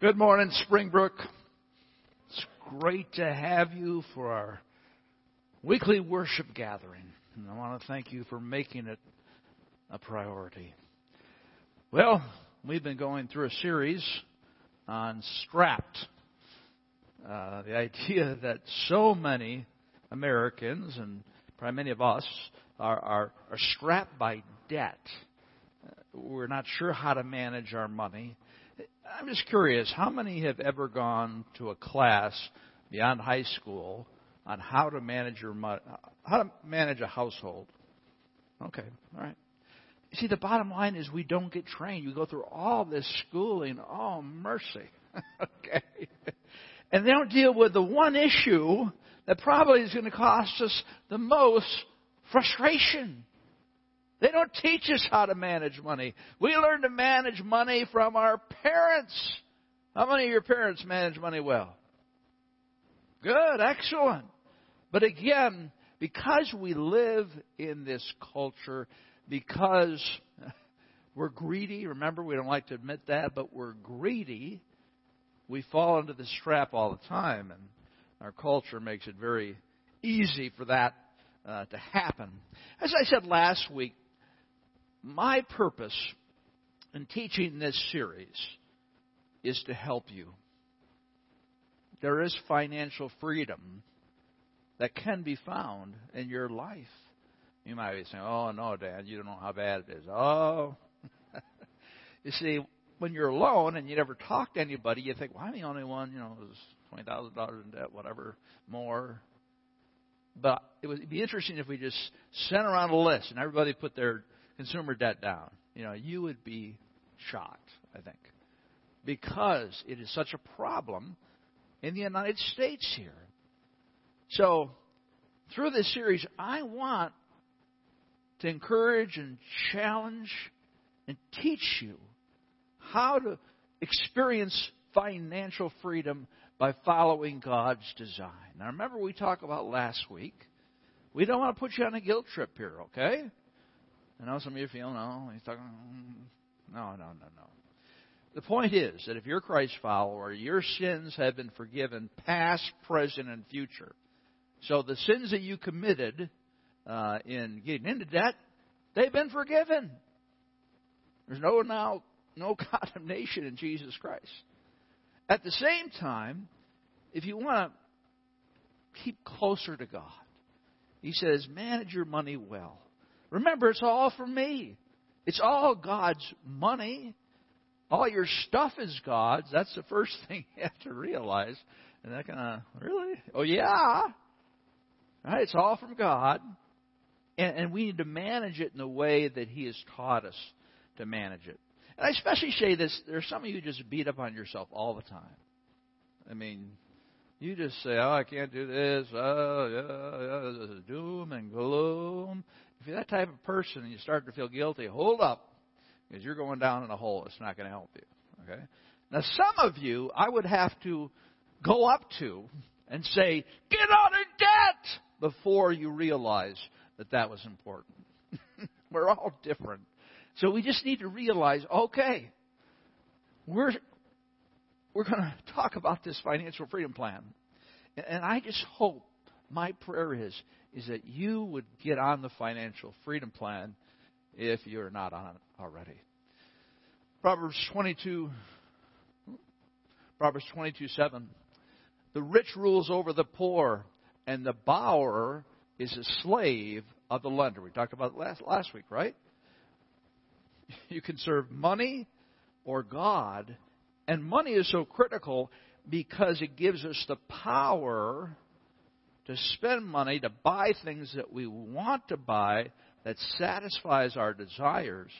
Good morning, Springbrook. It's great to have you for our weekly worship gathering. And I want to thank you for making it a priority. Well, we've been going through a series on strapped. Uh, the idea that so many Americans, and probably many of us, are, are, are strapped by debt. We're not sure how to manage our money I'm just curious, how many have ever gone to a class beyond high school on how to manage your money, how to manage a household? Okay, all right. You see, the bottom line is we don't get trained. We go through all this schooling. Oh, mercy. okay. And they don't deal with the one issue that probably is going to cost us the most frustration. They don't teach us how to manage money. We learn to manage money from our parents. How many of your parents manage money well? Good, excellent. But again, because we live in this culture, because we're greedy, remember we don't like to admit that, but we're greedy, we fall into this trap all the time, and our culture makes it very easy for that uh, to happen. As I said last week, my purpose in teaching this series is to help you. There is financial freedom that can be found in your life. You might be saying, Oh, no, Dad, you don't know how bad it is. Oh. you see, when you're alone and you never talk to anybody, you think, Well, I'm the only one, you know, who's $20,000 in debt, whatever, more. But it would be interesting if we just sent around a list and everybody put their consumer debt down, you know, you would be shocked, I think, because it is such a problem in the United States here. So, through this series, I want to encourage and challenge and teach you how to experience financial freedom by following God's design. Now, remember, we talked about last week. We don't want to put you on a guilt trip here, okay? I know some of you feel, no, he's talking, no, no, no, no. The point is that if you're a Christ follower, your sins have been forgiven, past, present, and future. So the sins that you committed uh, in getting into debt, they've been forgiven. There's no now no condemnation in Jesus Christ. At the same time, if you want to keep closer to God, He says, manage your money well. Remember, it's all for me. It's all God's money. All your stuff is God's. That's the first thing you have to realize. And that kind of, really? Oh, yeah. Right? It's all from God. And, and we need to manage it in the way that He has taught us to manage it. And I especially say this there's some of you just beat up on yourself all the time. I mean, you just say, oh, I can't do this. Oh, yeah, yeah, doom and gloom. If you're that type of person and you start to feel guilty, hold up, because you're going down in a hole. It's not going to help you. Okay? Now, some of you, I would have to go up to and say, get out of debt, before you realize that that was important. We're all different. So we just need to realize, okay, we're we're going to talk about this financial freedom plan. And I just hope my prayer is is that you would get on the financial freedom plan if you're not on it already. Proverbs 22 Proverbs 22 7. The rich rules over the poor, and the borrower is a slave of the lender. We talked about last, last week, right? You can serve money or God, and money is so critical because it gives us the power to spend money to buy things that we want to buy that satisfies our desires.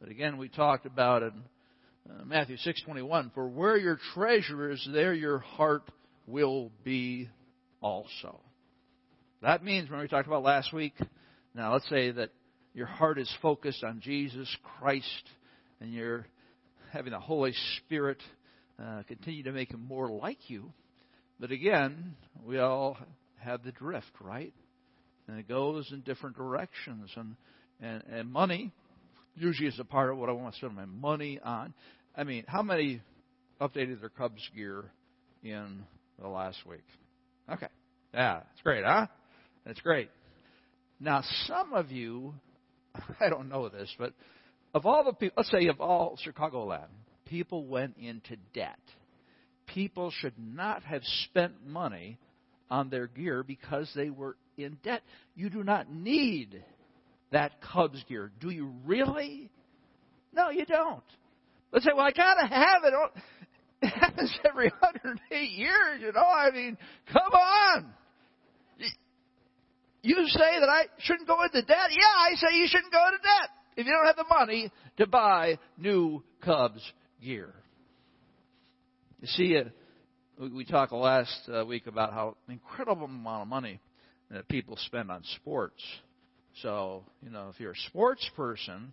But again, we talked about in uh, Matthew 6:21, for where your treasure is, there your heart will be also. That means, when we talked about last week, now let's say that your heart is focused on Jesus Christ and you're having the Holy Spirit uh, continue to make him more like you. But again, we all have the drift, right? And it goes in different directions. And, and, and money usually is a part of what I want to spend my money on. I mean, how many updated their Cubs gear in the last week. Okay. Yeah, it's great, huh? That's great. Now, some of you, I don't know this, but of all the people, let's say of all Chicagoland, people went into debt. People should not have spent money on their gear because they were in debt. You do not need that Cubs gear. Do you really? No, you don't. Let's say, well, I gotta have it. It happens every 108 years, you know. I mean, come on. You say that I shouldn't go into debt? Yeah, I say you shouldn't go into debt if you don't have the money to buy new Cubs gear. You see, uh, we talked last uh, week about how incredible amount of money that people spend on sports. So, you know, if you're a sports person,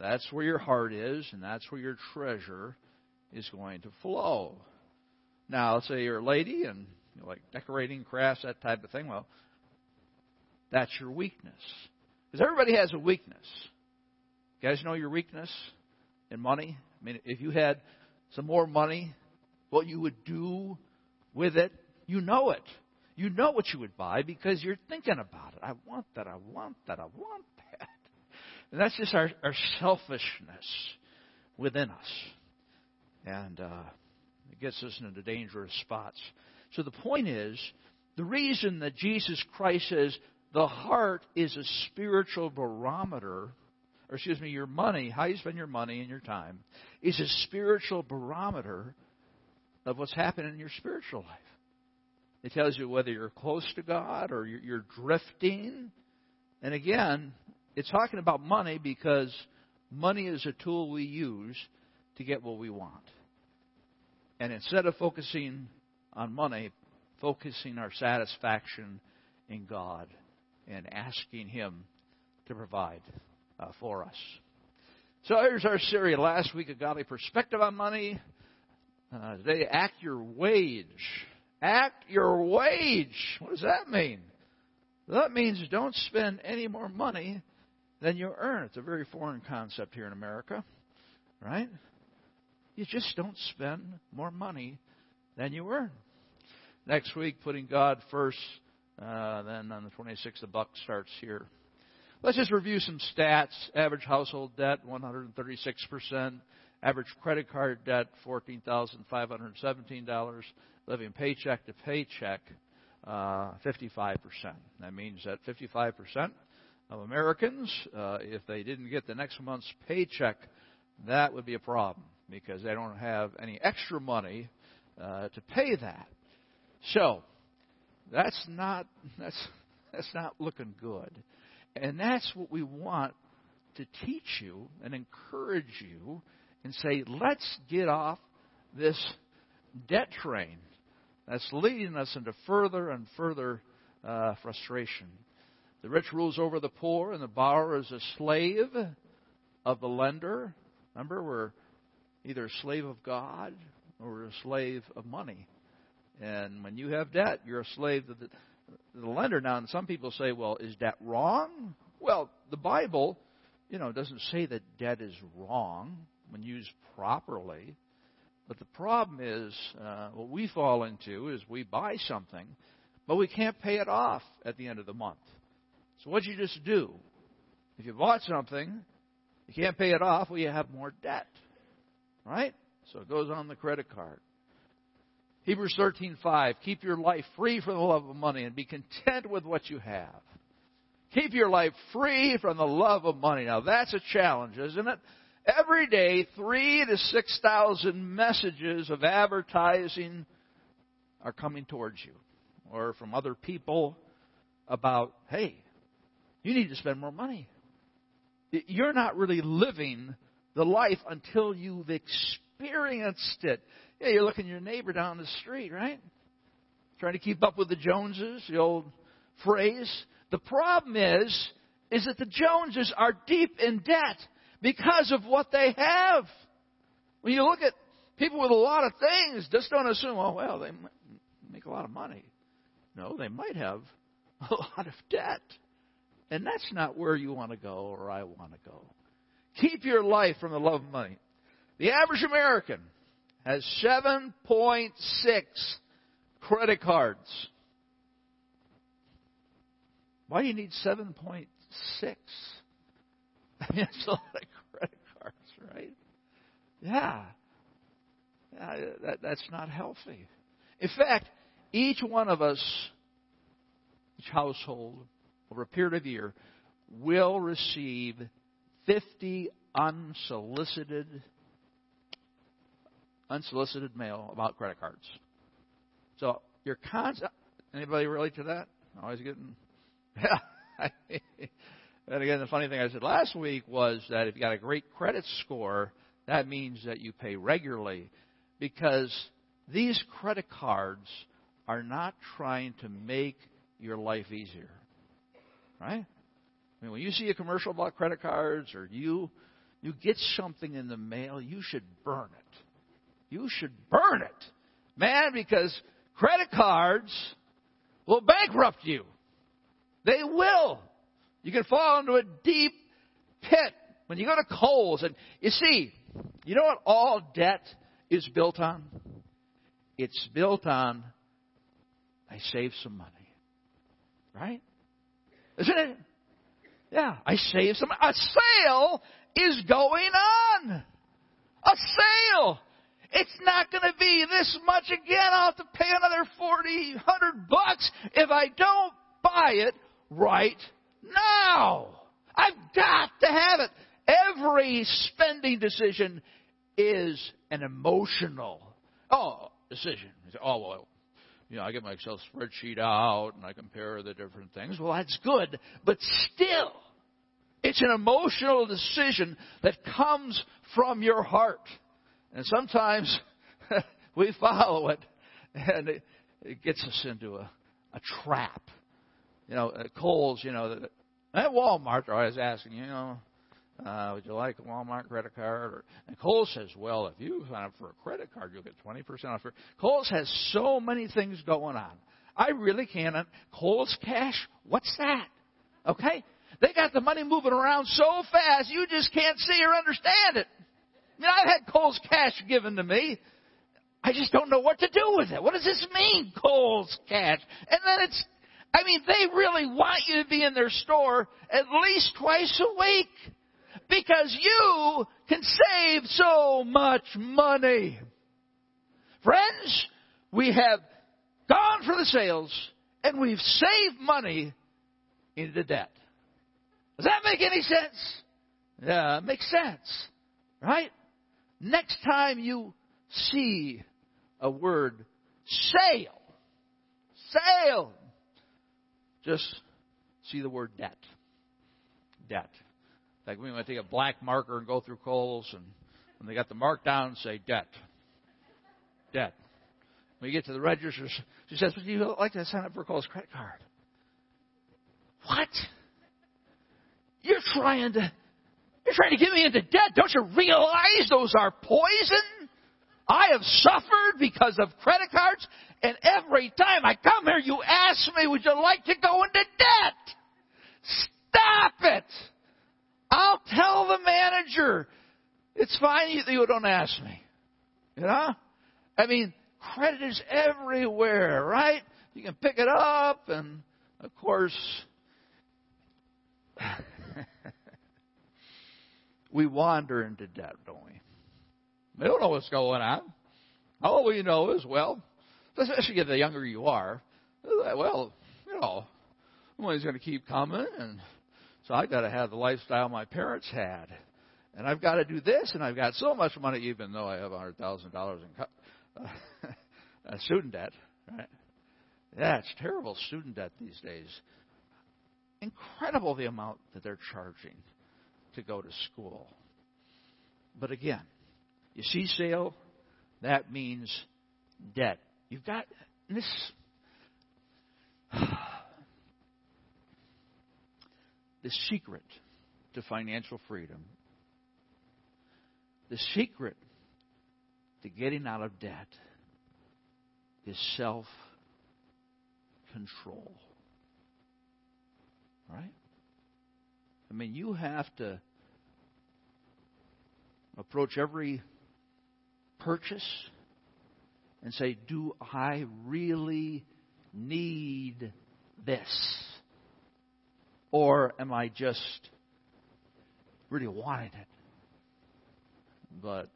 that's where your heart is, and that's where your treasure is going to flow. Now, let's say you're a lady and you like decorating crafts, that type of thing. Well, that's your weakness. Because everybody has a weakness. You guys know your weakness in money? I mean, if you had some more money, what you would do with it, you know it. You know what you would buy because you're thinking about it. I want that, I want that, I want that. And that's just our, our selfishness within us. And uh, it gets us into dangerous spots. So the point is, the reason that Jesus Christ says the heart is a spiritual barometer, or excuse me, your money, how you spend your money and your time, is a spiritual barometer of what's happening in your spiritual life. It tells you whether you're close to God or you're drifting. And again, it's talking about money because money is a tool we use to get what we want. And instead of focusing on money, focusing our satisfaction in God and asking Him to provide uh, for us. So here's our series last week, A Godly Perspective on Money. Uh, today, Act Your Wage. Act Your Wage. What does that mean? That means don't spend any more money than you earn. It's a very foreign concept here in America, right? You just don't spend more money than you earn. Next week, putting God first. Uh, then on the 26th, the buck starts here. Let's just review some stats. Average household debt, 136%. Average credit card debt, $14,517. Living paycheck to paycheck, uh, 55%. That means that 55% of Americans, uh, if they didn't get the next month's paycheck, that would be a problem because they don't have any extra money uh, to pay that. So that's not that's that's not looking good, and that's what we want to teach you and encourage you and say, let's get off this debt train that's leading us into further and further uh, frustration. The rich rules over the poor, and the borrower is a slave of the lender. Remember, we're either a slave of God or a slave of money. And when you have debt, you're a slave to the, the lender. Now, and some people say, well, is debt wrong? Well, the Bible, you know, doesn't say that debt is wrong when used properly. But the problem is, uh, what we fall into is we buy something, but we can't pay it off at the end of the month. So what you just do? If you bought something, you can't pay it off, well, you have more debt. Right? So it goes on the credit card. Hebrews 13:5 Keep your life free from the love of money and be content with what you have. Keep your life free from the love of money. Now that's a challenge, isn't it? Every day, three to six thousand messages of advertising are coming towards you, or from other people about, hey, you need to spend more money. You're not really living the life until you've experienced it. Yeah, you're looking at your neighbor down the street, right? Trying to keep up with the Joneses, the old phrase. The problem is, is that the Joneses are deep in debt because of what they have. When you look at people with a lot of things, just don't assume, oh, well, they make a lot of money. No, they might have a lot of debt. And that's not where you want to go or I want to go. Keep your life from the love of money. The average American has 7.6 credit cards. Why do you need 7.6? I mean, it's a lot of? Yeah. yeah that, that's not healthy. In fact, each one of us, each household, over a period of year, will receive 50 unsolicited unsolicited mail about credit cards. So you're constant. Anybody relate to that? Always getting. Yeah. and again, the funny thing I said last week was that if you got a great credit score, that means that you pay regularly, because these credit cards are not trying to make your life easier, right? I mean, when you see a commercial about credit cards or you you get something in the mail, you should burn it. You should burn it. Man, because credit cards will bankrupt you. They will. You can fall into a deep pit when you go to Kohl's. And you see, you know what all debt is built on? It's built on, I save some money. Right? Isn't it? Yeah, I save some. A sale is going on. A sale. It's not going to be this much again. I'll have to pay another forty, hundred bucks if I don't buy it right now. I've got to have it. Every spending decision is an emotional oh decision. Oh well, you know, I get my Excel spreadsheet out and I compare the different things. Well, that's good, but still, it's an emotional decision that comes from your heart. And sometimes we follow it, and it, it gets us into a, a trap. You know, at Kohl's, you know, at Walmart, they're always asking, you know, uh, would you like a Walmart credit card? Or, and Kohl's says, well, if you sign up for a credit card, you'll get 20% off. Kohl's has so many things going on. I really can't. Kohl's Cash, what's that? Okay? They got the money moving around so fast, you just can't see or understand it. I mean, I've had Kohl's Cash given to me. I just don't know what to do with it. What does this mean, Kohl's Cash? And then it's, I mean, they really want you to be in their store at least twice a week because you can save so much money. Friends, we have gone for the sales and we've saved money into debt. Does that make any sense? Yeah, it makes sense. Right? Next time you see a word sale, sale, just see the word debt. Debt. Like we might take a black marker and go through Kohl's, and when they got the mark down, say debt. Debt. When you get to the register, she says, Would you like to sign up for Kohl's credit card? What? You're trying to you're trying to get me into debt. Don't you realize those are poison? I have suffered because of credit cards, and every time I come here, you ask me, would you like to go into debt? Stop it! I'll tell the manager. It's fine you, you don't ask me. You know? I mean, credit is everywhere, right? You can pick it up, and of course, we wander into debt, don't we? We don't know what's going on. All we know is, well, especially the younger you are, well, you know, money's going to keep coming, and so I've got to have the lifestyle my parents had. And I've got to do this, and I've got so much money, even though I have $100,000 in uh, student debt. Right? Yeah, it's terrible student debt these days. Incredible the amount that they're charging to go to school. But again, you see sale, that means debt. You've got this the secret to financial freedom, the secret to getting out of debt is self control. Right? I mean, you have to approach every purchase and say, Do I really need this? Or am I just really wanting it? But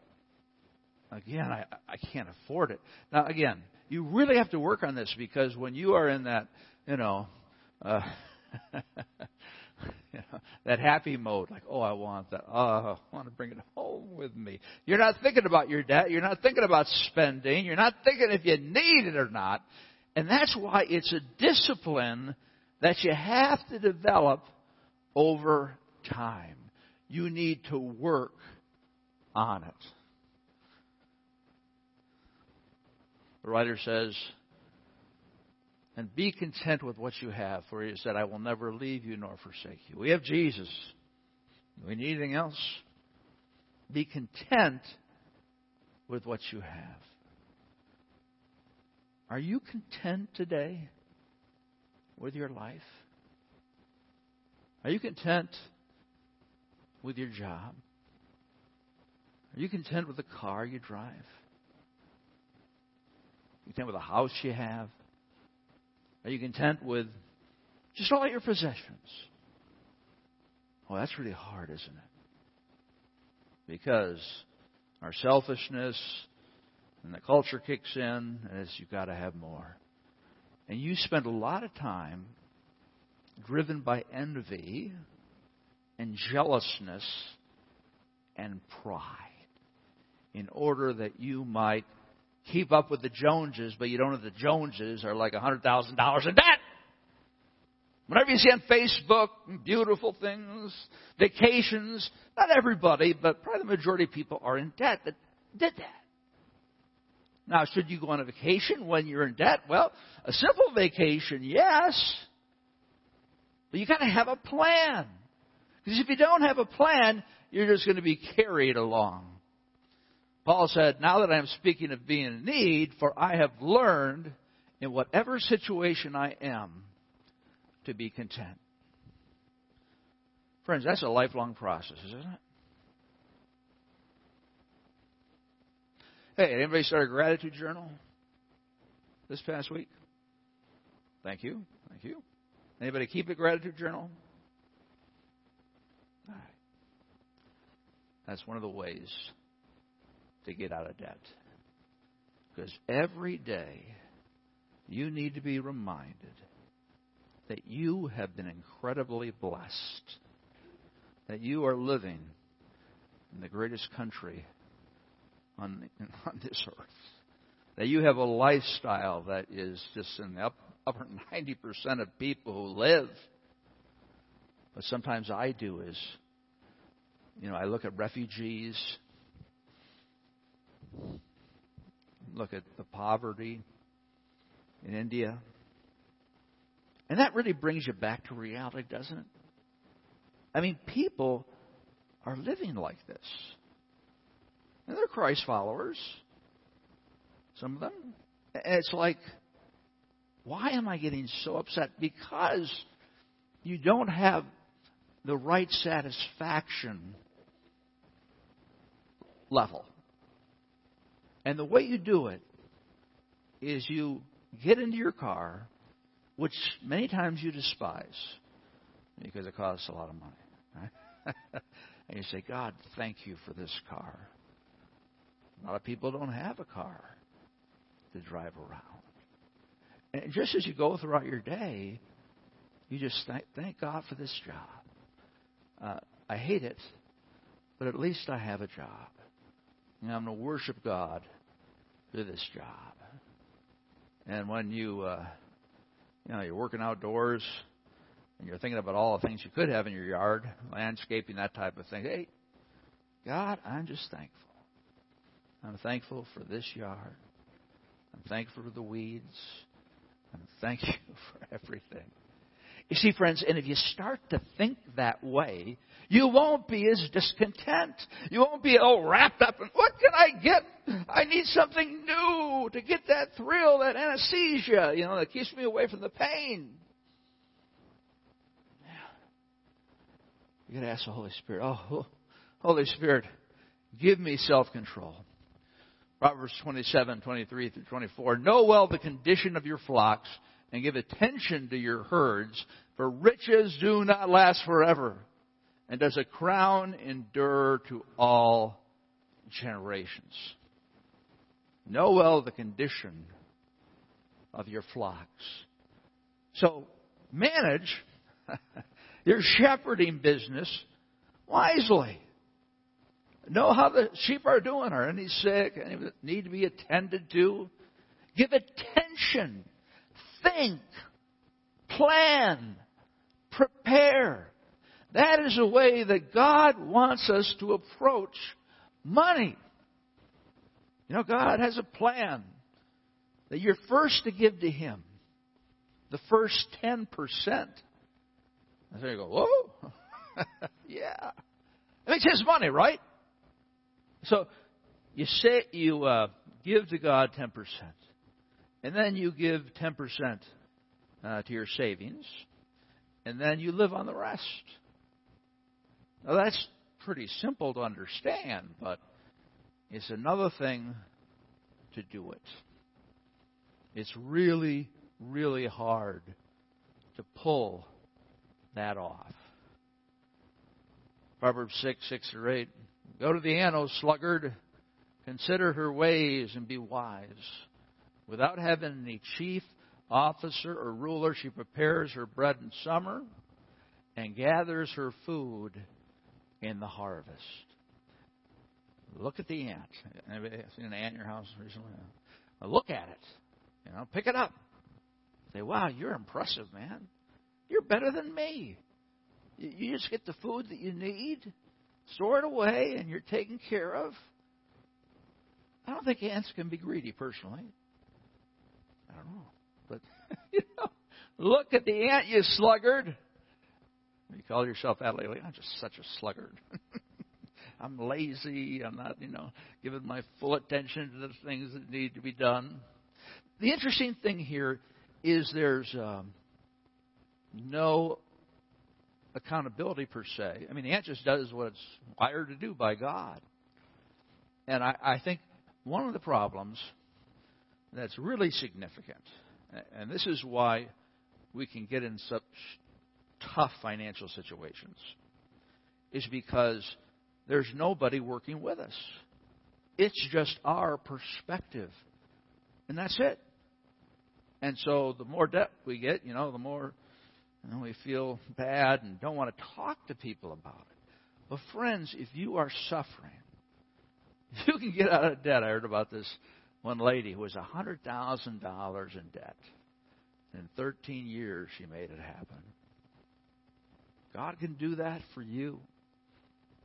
again, I, I can't afford it. Now, again, you really have to work on this because when you are in that, you know, uh, that happy mode, like, oh, I want that. Oh, I want to bring it home with me. You're not thinking about your debt. You're not thinking about spending. You're not thinking if you need it or not. And that's why it's a discipline that you have to develop over time. You need to work on it. The writer says, and be content with what you have, for he said, I will never leave you nor forsake you. We have Jesus. We need anything else? Be content with what you have. Are you content today with your life? Are you content with your job? Are you content with the car you drive? Are you content with the house you have? Are you content with just all your possessions? Well, that's really hard, isn't it? Because our selfishness and the culture kicks in, and it's you've got to have more. And you spend a lot of time driven by envy and jealousness and pride in order that you might keep up with the Joneses, but you don't know the Joneses are like $100,000 in debt. Whenever you see on Facebook, beautiful things, vacations, not everybody, but probably the majority of people are in debt that did that. Now, should you go on a vacation when you're in debt? Well, a simple vacation, yes. But you got to have a plan. Because if you don't have a plan, you're just going to be carried along. Paul said, Now that I am speaking of being in need, for I have learned in whatever situation I am to be content. Friends, that's a lifelong process, isn't it? Hey, anybody start a gratitude journal this past week? Thank you. Thank you. Anybody keep a gratitude journal? All right. That's one of the ways to get out of debt. Because every day you need to be reminded that you have been incredibly blessed, that you are living in the greatest country on, on this earth, that you have a lifestyle that is just in the upper 90% of people who live. But sometimes I do is, you know, I look at refugees Look at the poverty in India. And that really brings you back to reality, doesn't it? I mean, people are living like this. And they're Christ followers. Some of them. And it's like, why am I getting so upset? Because you don't have the right satisfaction level. And the way you do it is you get into your car, which many times you despise because it costs a lot of money. Right? and you say, God, thank you for this car. A lot of people don't have a car to drive around. And just as you go throughout your day, you just thank, thank God for this job. Uh, I hate it, but at least I have a job. And I'm going to worship God do this job. And when you, uh, you know, you're working outdoors and you're thinking about all the things you could have in your yard, landscaping, that type of thing. Hey, God, I'm just thankful. I'm thankful for this yard. I'm thankful for the weeds. And thank you for everything. You see, friends, and if you start to think that way, you won't be as discontent. You won't be all wrapped up in, what can I get? I need something new to get that thrill, that anesthesia, you know, that keeps me away from the pain. You gotta ask the Holy Spirit, oh, Holy Spirit, give me self control. Proverbs 27, 23 through 24. Know well the condition of your flocks and give attention to your herds, for riches do not last forever, and does a crown endure to all generations. Know well the condition of your flocks. So, manage your shepherding business wisely. Know how the sheep are doing. Are any sick? Any need to be attended to? Give attention. Think. Plan. Prepare. That is a way that God wants us to approach money. You know, God has a plan that you're first to give to Him the first 10%. And so you go, whoa, yeah. It's His money, right? So you say you uh, give to God 10%, and then you give 10% uh, to your savings, and then you live on the rest. Now that's pretty simple to understand, but it's another thing to do it. It's really, really hard to pull that off. Proverbs 6, 6 or 8. Go to the ant, O sluggard. Consider her ways and be wise. Without having any chief, officer, or ruler, she prepares her bread in summer and gathers her food in the harvest. Look at the ant. Anybody seen an ant in your house recently? look at it. You know, pick it up. Say, wow, you're impressive, man. You're better than me. You just get the food that you need store it away, and you're taken care of. I don't think ants can be greedy, personally. I don't know. But, you know, look at the ant, you sluggard. You call yourself that lately. I'm just such a sluggard. I'm lazy. I'm not, you know, giving my full attention to the things that need to be done. The interesting thing here is there's um, no accountability per se. I mean, the ant just does what it's wired to do by God. And I, I think one of the problems that's really significant, and this is why we can get in such tough financial situations, is because there's nobody working with us. It's just our perspective. And that's it. And so the more debt we get, you know, the more and we feel bad and don't want to talk to people about it. But, friends, if you are suffering, you can get out of debt. I heard about this one lady who was $100,000 in debt. In 13 years, she made it happen. God can do that for you.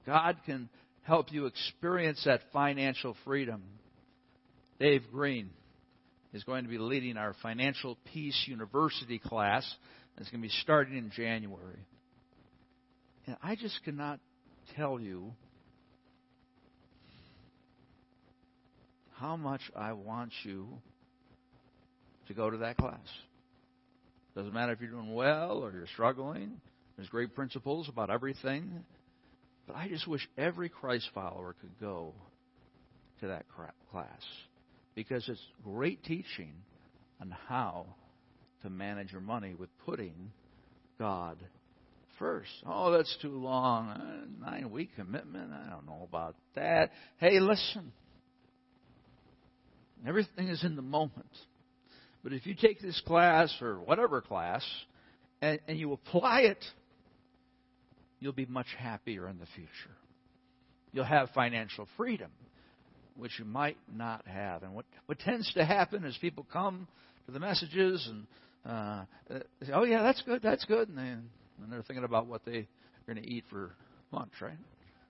God can help you experience that financial freedom. Dave Green is going to be leading our Financial Peace University class it's going to be starting in January. And I just cannot tell you how much I want you to go to that class. Doesn't matter if you're doing well or you're struggling. There's great principles about everything. But I just wish every Christ follower could go to that class because it's great teaching on how to manage your money with putting God first. Oh, that's too long. Uh, A nine week commitment. I don't know about that. Hey, listen. Everything is in the moment. But if you take this class or whatever class and, and you apply it, you'll be much happier in the future. You'll have financial freedom, which you might not have. And what, what tends to happen is people come to the messages and uh, oh yeah, that's good, that's good, and, they, and they're thinking about what they're going to eat for lunch, right?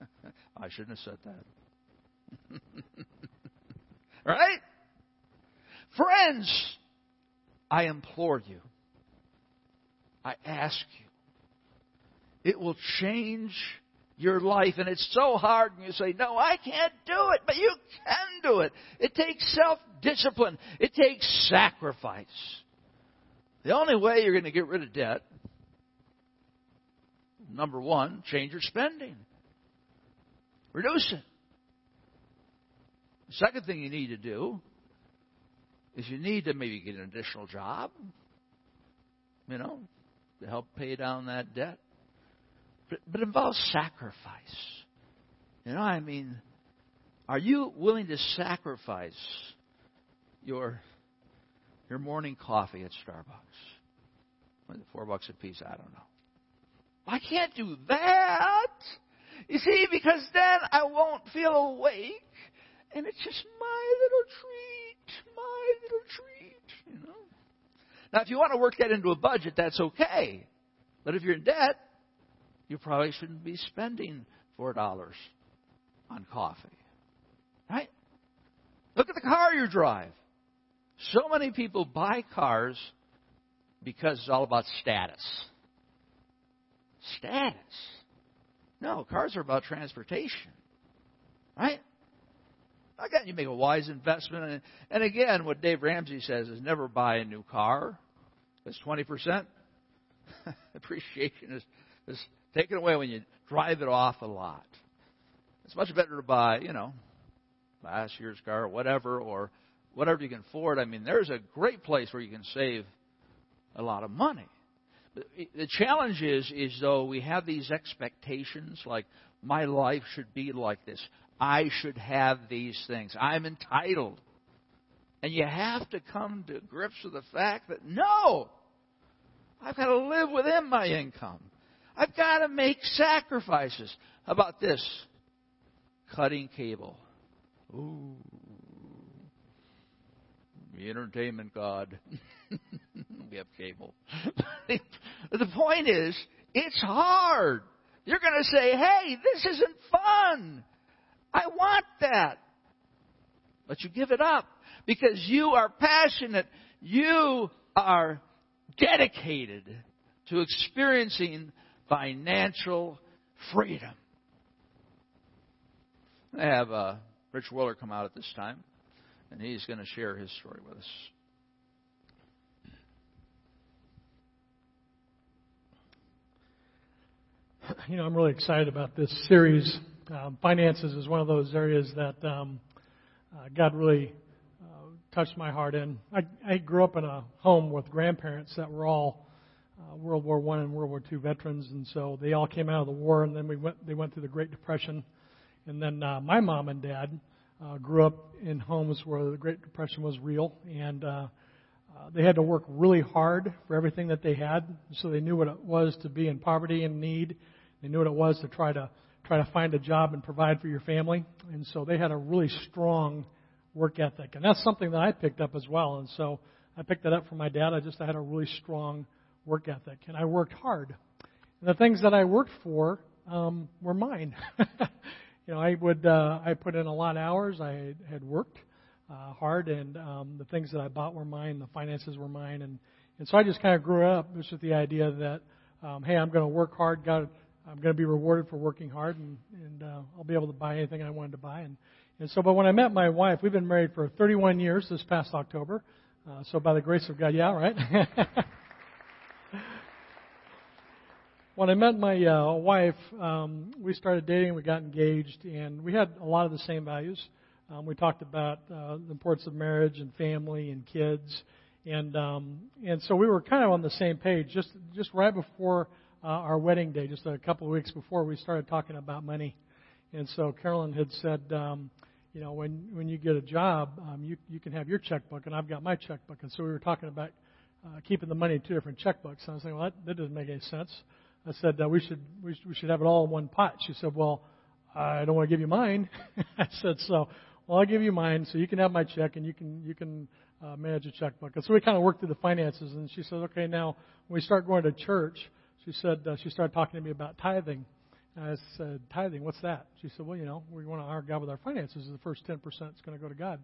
I shouldn't have said that. right? Friends, I implore you. I ask you. It will change your life. And it's so hard, and you say, No, I can't do it. But you can do it. It takes self discipline, it takes sacrifice. The only way you're going to get rid of debt, number one, change your spending. Reduce it. second thing you need to do is you need to maybe get an additional job, you know, to help pay down that debt. But, but it involves sacrifice. You know, I mean, are you willing to sacrifice your your morning coffee at Starbucks? Four bucks a piece, I don't know. I can't do that. You see, because then I won't feel awake, and it's just my little treat, my little treat, you know. Now, if you want to work that into a budget, that's okay. But if you're in debt, you probably shouldn't be spending four dollars on coffee, right? Look at the car you drive. So many people buy cars because it's all about status. Status. No, cars are about transportation. Right? Again, you make a wise investment. And, and again, what Dave Ramsey says is never buy a new car. It's 20%. Appreciation is, is taken away when you drive it off a lot. It's much better to buy, you know, last year's car or whatever, or whatever you can afford. I mean, there's a great place where you can save a lot of money. The challenge is, is though we have these expectations, like my life should be like this. I should have these things. I'm entitled. And you have to come to grips with the fact that no, I've got to live within my income. I've got to make sacrifices. How about this? Cutting cable. Ooh. The entertainment god. we have cable. the point is, it's hard. You're going to say, hey, this isn't fun. I want that. But you give it up because you are passionate. You are dedicated to experiencing financial freedom. I have uh, Rich Willer come out at this time, and he's going to share his story with us. you know, I'm really excited about this series. Um, finances is one of those areas that um, uh, God really uh, touched my heart in. I, I grew up in a home with grandparents that were all uh, World War One and World War Two veterans, and so they all came out of the war, and then we went. They went through the Great Depression, and then uh, my mom and dad uh, grew up in homes where the Great Depression was real, and uh, uh, they had to work really hard for everything that they had, so they knew what it was to be in poverty and need. They knew what it was to try to try to find a job and provide for your family, and so they had a really strong work ethic, and that's something that I picked up as well. And so I picked that up from my dad. I just I had a really strong work ethic, and I worked hard. And the things that I worked for um, were mine. you know, I would uh, I put in a lot of hours. I had worked uh, hard, and um, the things that I bought were mine. The finances were mine, and and so I just kind of grew up just with the idea that um, hey, I'm going to work hard. God, I'm going to be rewarded for working hard, and and uh, I'll be able to buy anything I wanted to buy. And and so, but when I met my wife, we've been married for 31 years this past October. Uh, so by the grace of God, yeah, right. when I met my uh, wife, um, we started dating, we got engaged, and we had a lot of the same values. Um, we talked about uh, the importance of marriage and family and kids, and um, and so we were kind of on the same page. Just just right before uh, our wedding day, just a couple of weeks before, we started talking about money, and so Carolyn had said, um, you know, when when you get a job, um, you you can have your checkbook, and I've got my checkbook, and so we were talking about uh, keeping the money in two different checkbooks. And I was saying, well, that, that doesn't make any sense. I said uh, we should we, should have it all in one pot. She said, well, I don't want to give you mine. I said, so well, I'll give you mine, so you can have my check, and you can you can uh, manage a checkbook. And so we kind of worked through the finances, and she said, okay, now when we start going to church, she said uh, she started talking to me about tithing. And I said, tithing, what's that? She said, well, you know, we want to honor God with our finances. The first 10% is going to go to God.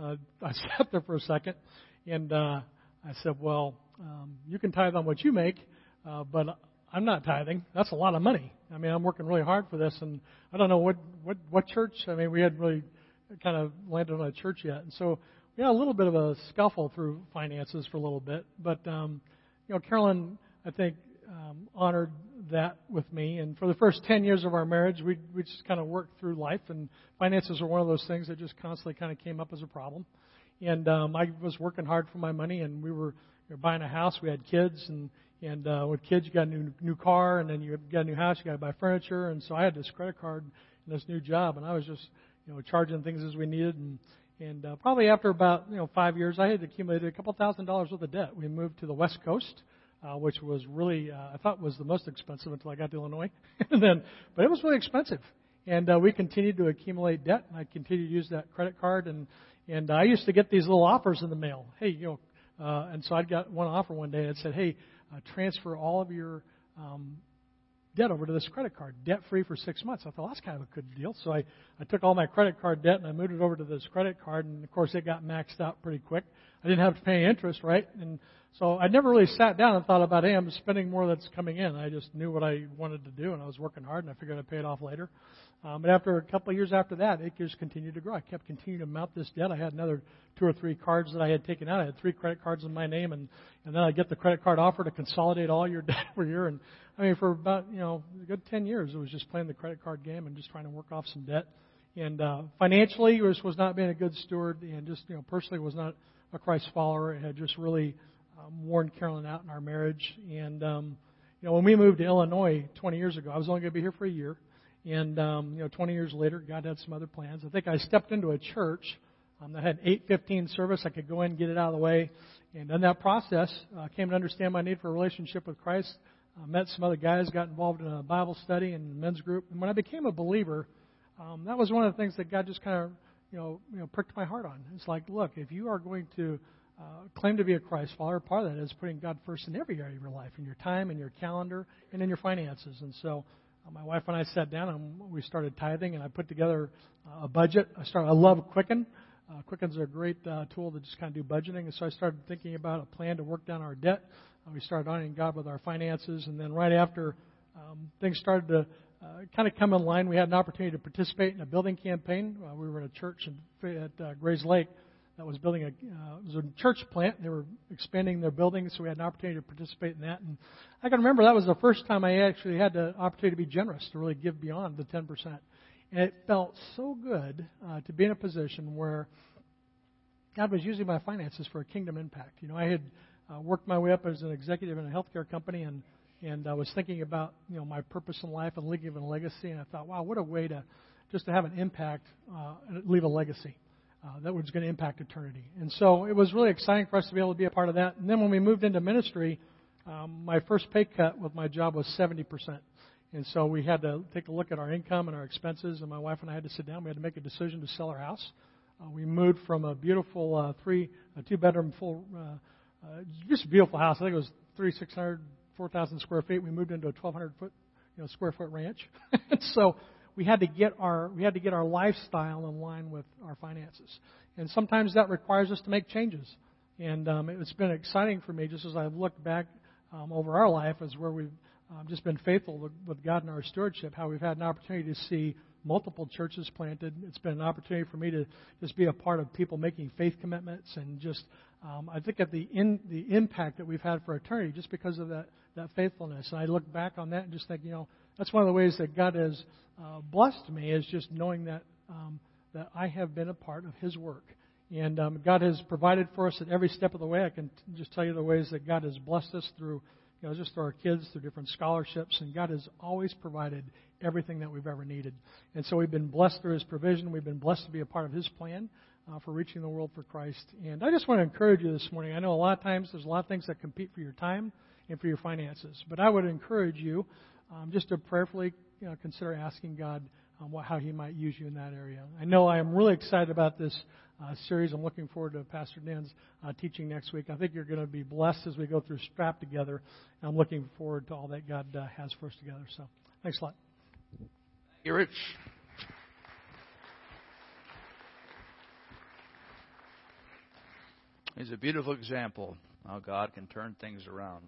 Uh, I sat there for a second, and uh, I said, well, um, you can tithe on what you make, uh, but I'm not tithing. That's a lot of money. I mean, I'm working really hard for this, and I don't know what what what church. I mean, we hadn't really kind of landed on a church yet, and so we had a little bit of a scuffle through finances for a little bit. But um, you know, Carolyn, I think um, honored that with me. And for the first 10 years of our marriage, we, we just kind of worked through life, and finances were one of those things that just constantly kind of came up as a problem. And um, I was working hard for my money, and we were you know, buying a house. We had kids, and and uh, with kids, you got a new new car, and then you got a new house. You got to buy furniture, and so I had this credit card and this new job, and I was just you know charging things as we needed, and and uh, probably after about you know five years, I had accumulated a couple thousand dollars worth of debt. We moved to the West Coast, uh, which was really uh, I thought was the most expensive until I got to Illinois, and then but it was really expensive, and uh, we continued to accumulate debt, and I continued to use that credit card, and and I used to get these little offers in the mail. Hey, you know, uh, and so I got one offer one day, and it said, hey, uh, transfer all of your um, debt over to this credit card, debt free for six months. I thought well, that's kind of a good deal. So I, I took all my credit card debt and I moved it over to this credit card, and of course it got maxed out pretty quick. I didn't have to pay interest, right? And so I never really sat down and thought about, hey, I'm spending more that's coming in. I just knew what I wanted to do, and I was working hard, and I figured I'd pay it off later. Um, but after a couple of years after that, it just continued to grow. I kept continuing to mount this debt. I had another two or three cards that I had taken out. I had three credit cards in my name, and and then I get the credit card offer to consolidate all your debt for a year. And I mean, for about you know a good ten years, it was just playing the credit card game and just trying to work off some debt. And uh, financially, was was not being a good steward, and just you know personally was not a Christ follower. It had just really um, worn Carolyn out in our marriage. And um, you know, when we moved to Illinois 20 years ago, I was only going to be here for a year. And um, you know, 20 years later, God had some other plans. I think I stepped into a church um, that had 8:15 service. I could go in, get it out of the way, and in that process, uh, came to understand my need for a relationship with Christ. Uh, met some other guys, got involved in a Bible study and men's group. And when I became a believer, um, that was one of the things that God just kind of you know, you know pricked my heart on. It's like, look, if you are going to uh, claim to be a Christ follower, part of that is putting God first in every area of your life, in your time, in your calendar, and in your finances. And so uh, my wife and I sat down and we started tithing, and I put together uh, a budget. I started. I love Quicken. Uh, Quicken's a great uh, tool to just kind of do budgeting, and so I started thinking about a plan to work down our debt. Uh, we started honoring God with our finances, and then right after um, things started to uh, kind of come in line, we had an opportunity to participate in a building campaign. Uh, we were in a church in, at uh, Grayslake that was building a uh, it was a church plant. They were expanding their building, so we had an opportunity to participate in that. And I can remember that was the first time I actually had the opportunity to be generous, to really give beyond the 10%. And it felt so good uh, to be in a position where God was using my finances for a kingdom impact. You know, I had uh, worked my way up as an executive in a healthcare company, and and I was thinking about you know my purpose in life and leaving a legacy. And I thought, wow, what a way to just to have an impact, uh, leave a legacy uh, that was going to impact eternity. And so it was really exciting for us to be able to be a part of that. And then when we moved into ministry, um, my first pay cut with my job was 70%. And so we had to take a look at our income and our expenses, and my wife and I had to sit down. We had to make a decision to sell our house. Uh, we moved from a beautiful uh, three, a two-bedroom full, uh, uh, just a beautiful house. I think it was three, six hundred, four thousand square feet. We moved into a 1,200 foot, you know, square foot ranch. so we had to get our we had to get our lifestyle in line with our finances, and sometimes that requires us to make changes. And um, it's been exciting for me, just as I've looked back um, over our life, as where we've um, just been faithful with, God in our stewardship, how we've had an opportunity to see multiple churches planted. It's been an opportunity for me to just be a part of people making faith commitments and just um, I think at the in, the impact that we've had for eternity just because of that that faithfulness. And I look back on that and just think, you know, that's one of the ways that God has uh, blessed me is just knowing that um, that I have been a part of His work. And um, God has provided for us at every step of the way. I can just tell you the ways that God has blessed us through, you know, just through our kids, through different scholarships, and God has always provided everything that we've ever needed. And so we've been blessed through His provision. We've been blessed to be a part of His plan uh, for reaching the world for Christ. And I just want to encourage you this morning. I know a lot of times there's a lot of things that compete for your time and for your finances, but I would encourage you um, just to prayerfully you know, consider asking God um, what, how He might use you in that area. I know I am really excited about this uh, series. I'm looking forward to Pastor Dan's uh, teaching next week. I think you're going to be blessed as we go through Strap together. I'm looking forward to all that God uh, has for us together. So, thanks a lot. Thank you, Rich. He's a beautiful example how God can turn things around.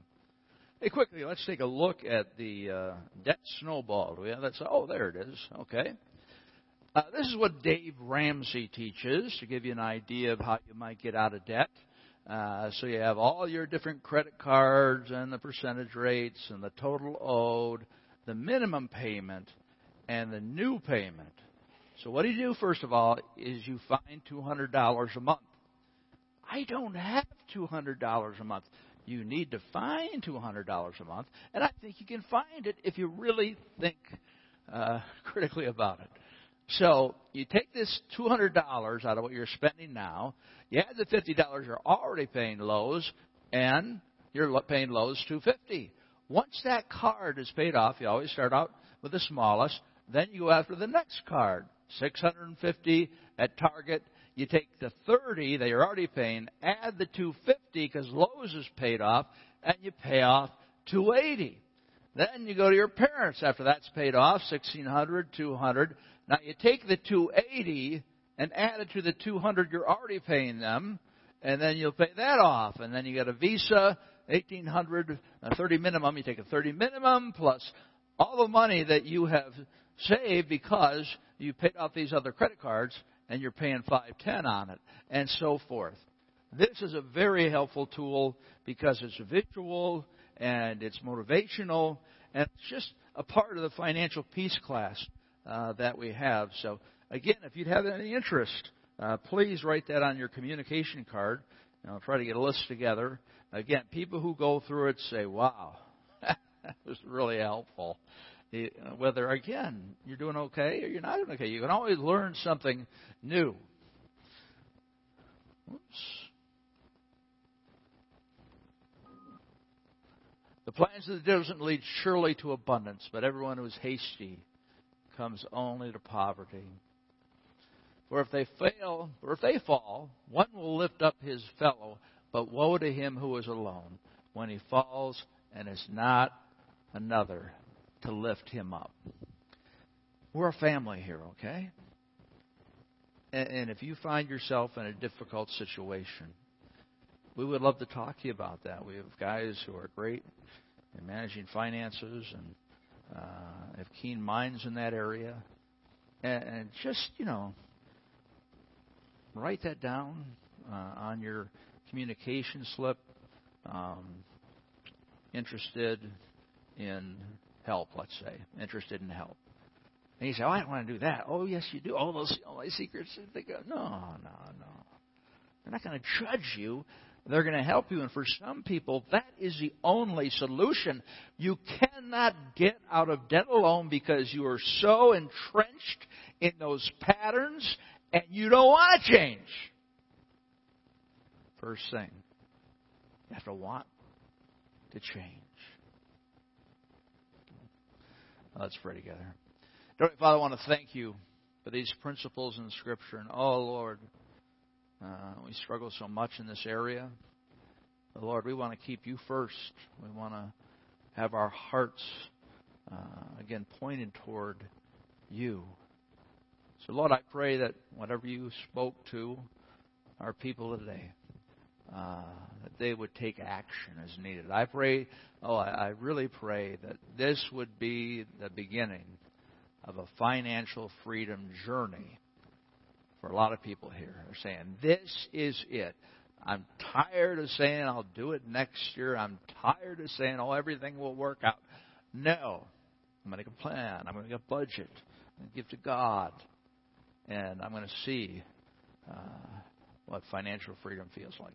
Hey, quickly, let's take a look at the uh, debt snowball. Yeah, that's oh, there it is. Okay. Uh, this is what Dave Ramsey teaches to give you an idea of how you might get out of debt. Uh, so you have all your different credit cards and the percentage rates and the total owed, the minimum payment, and the new payment. So what do you do first of all is you find $200 a month. I don't have $200 a month. You need to find $200 a month, and I think you can find it if you really think uh, critically about it. So you take this $200 out of what you're spending now, you add the $50 you're already paying Lowe's, and you're paying Lowe's 250 Once that card is paid off, you always start out with the smallest, then you go after the next card, 650 at Target. You take the 30 that you're already paying, add the 250 because Lowe's is paid off, and you pay off 280. Then you go to your parents after that's paid off, 1600, 200. Now you take the 280 and add it to the 200 you're already paying them, and then you'll pay that off. And then you get a Visa, 1800, a 30 minimum. You take a 30 minimum plus all the money that you have saved because you paid off these other credit cards and you're paying 510 on it, and so forth. This is a very helpful tool because it's visual and it's motivational and it's just a part of the financial peace class uh, that we have. So, again, if you'd have any interest, uh, please write that on your communication card. And I'll try to get a list together. Again, people who go through it say, wow, that was really helpful. Uh, whether, again, you're doing okay or you're not doing okay, you can always learn something new. Oops. The plans of the diligent lead surely to abundance, but everyone who is hasty comes only to poverty. For if they fail, or if they fall, one will lift up his fellow, but woe to him who is alone when he falls and is not another to lift him up. We're a family here, okay? And, if you find yourself in a difficult situation, we would love to talk to you about that. We have guys who are great in managing finances and uh, have keen minds in that area. And, and just, you know, write that down uh, on your communication slip. Um, interested in help, let's say. Interested in help. And you say, Oh, I don't want to do that. Oh, yes, you do. All those all my secrets. They go, No, no, no. They're not going to judge you. They're going to help you. And for some people, that is the only solution. You cannot get out of debt alone because you are so entrenched in those patterns and you don't want to change. First thing, you have to want to change. Let's pray together. Dear Father, I want to thank you for these principles in Scripture. And oh, Lord, uh, we struggle so much in this area. But Lord, we want to keep you first. We want to have our hearts, uh, again, pointed toward you. So, Lord, I pray that whatever you spoke to our people today, uh, that they would take action as needed. I pray, oh, I, I really pray that this would be the beginning of a financial freedom journey for a lot of people here. They're saying, This is it. I'm tired of saying I'll do it next year. I'm tired of saying, oh, everything will work out. No. I'm going to make a plan. I'm going to make a budget. I'm going to give to God. And I'm going to see uh, what financial freedom feels like.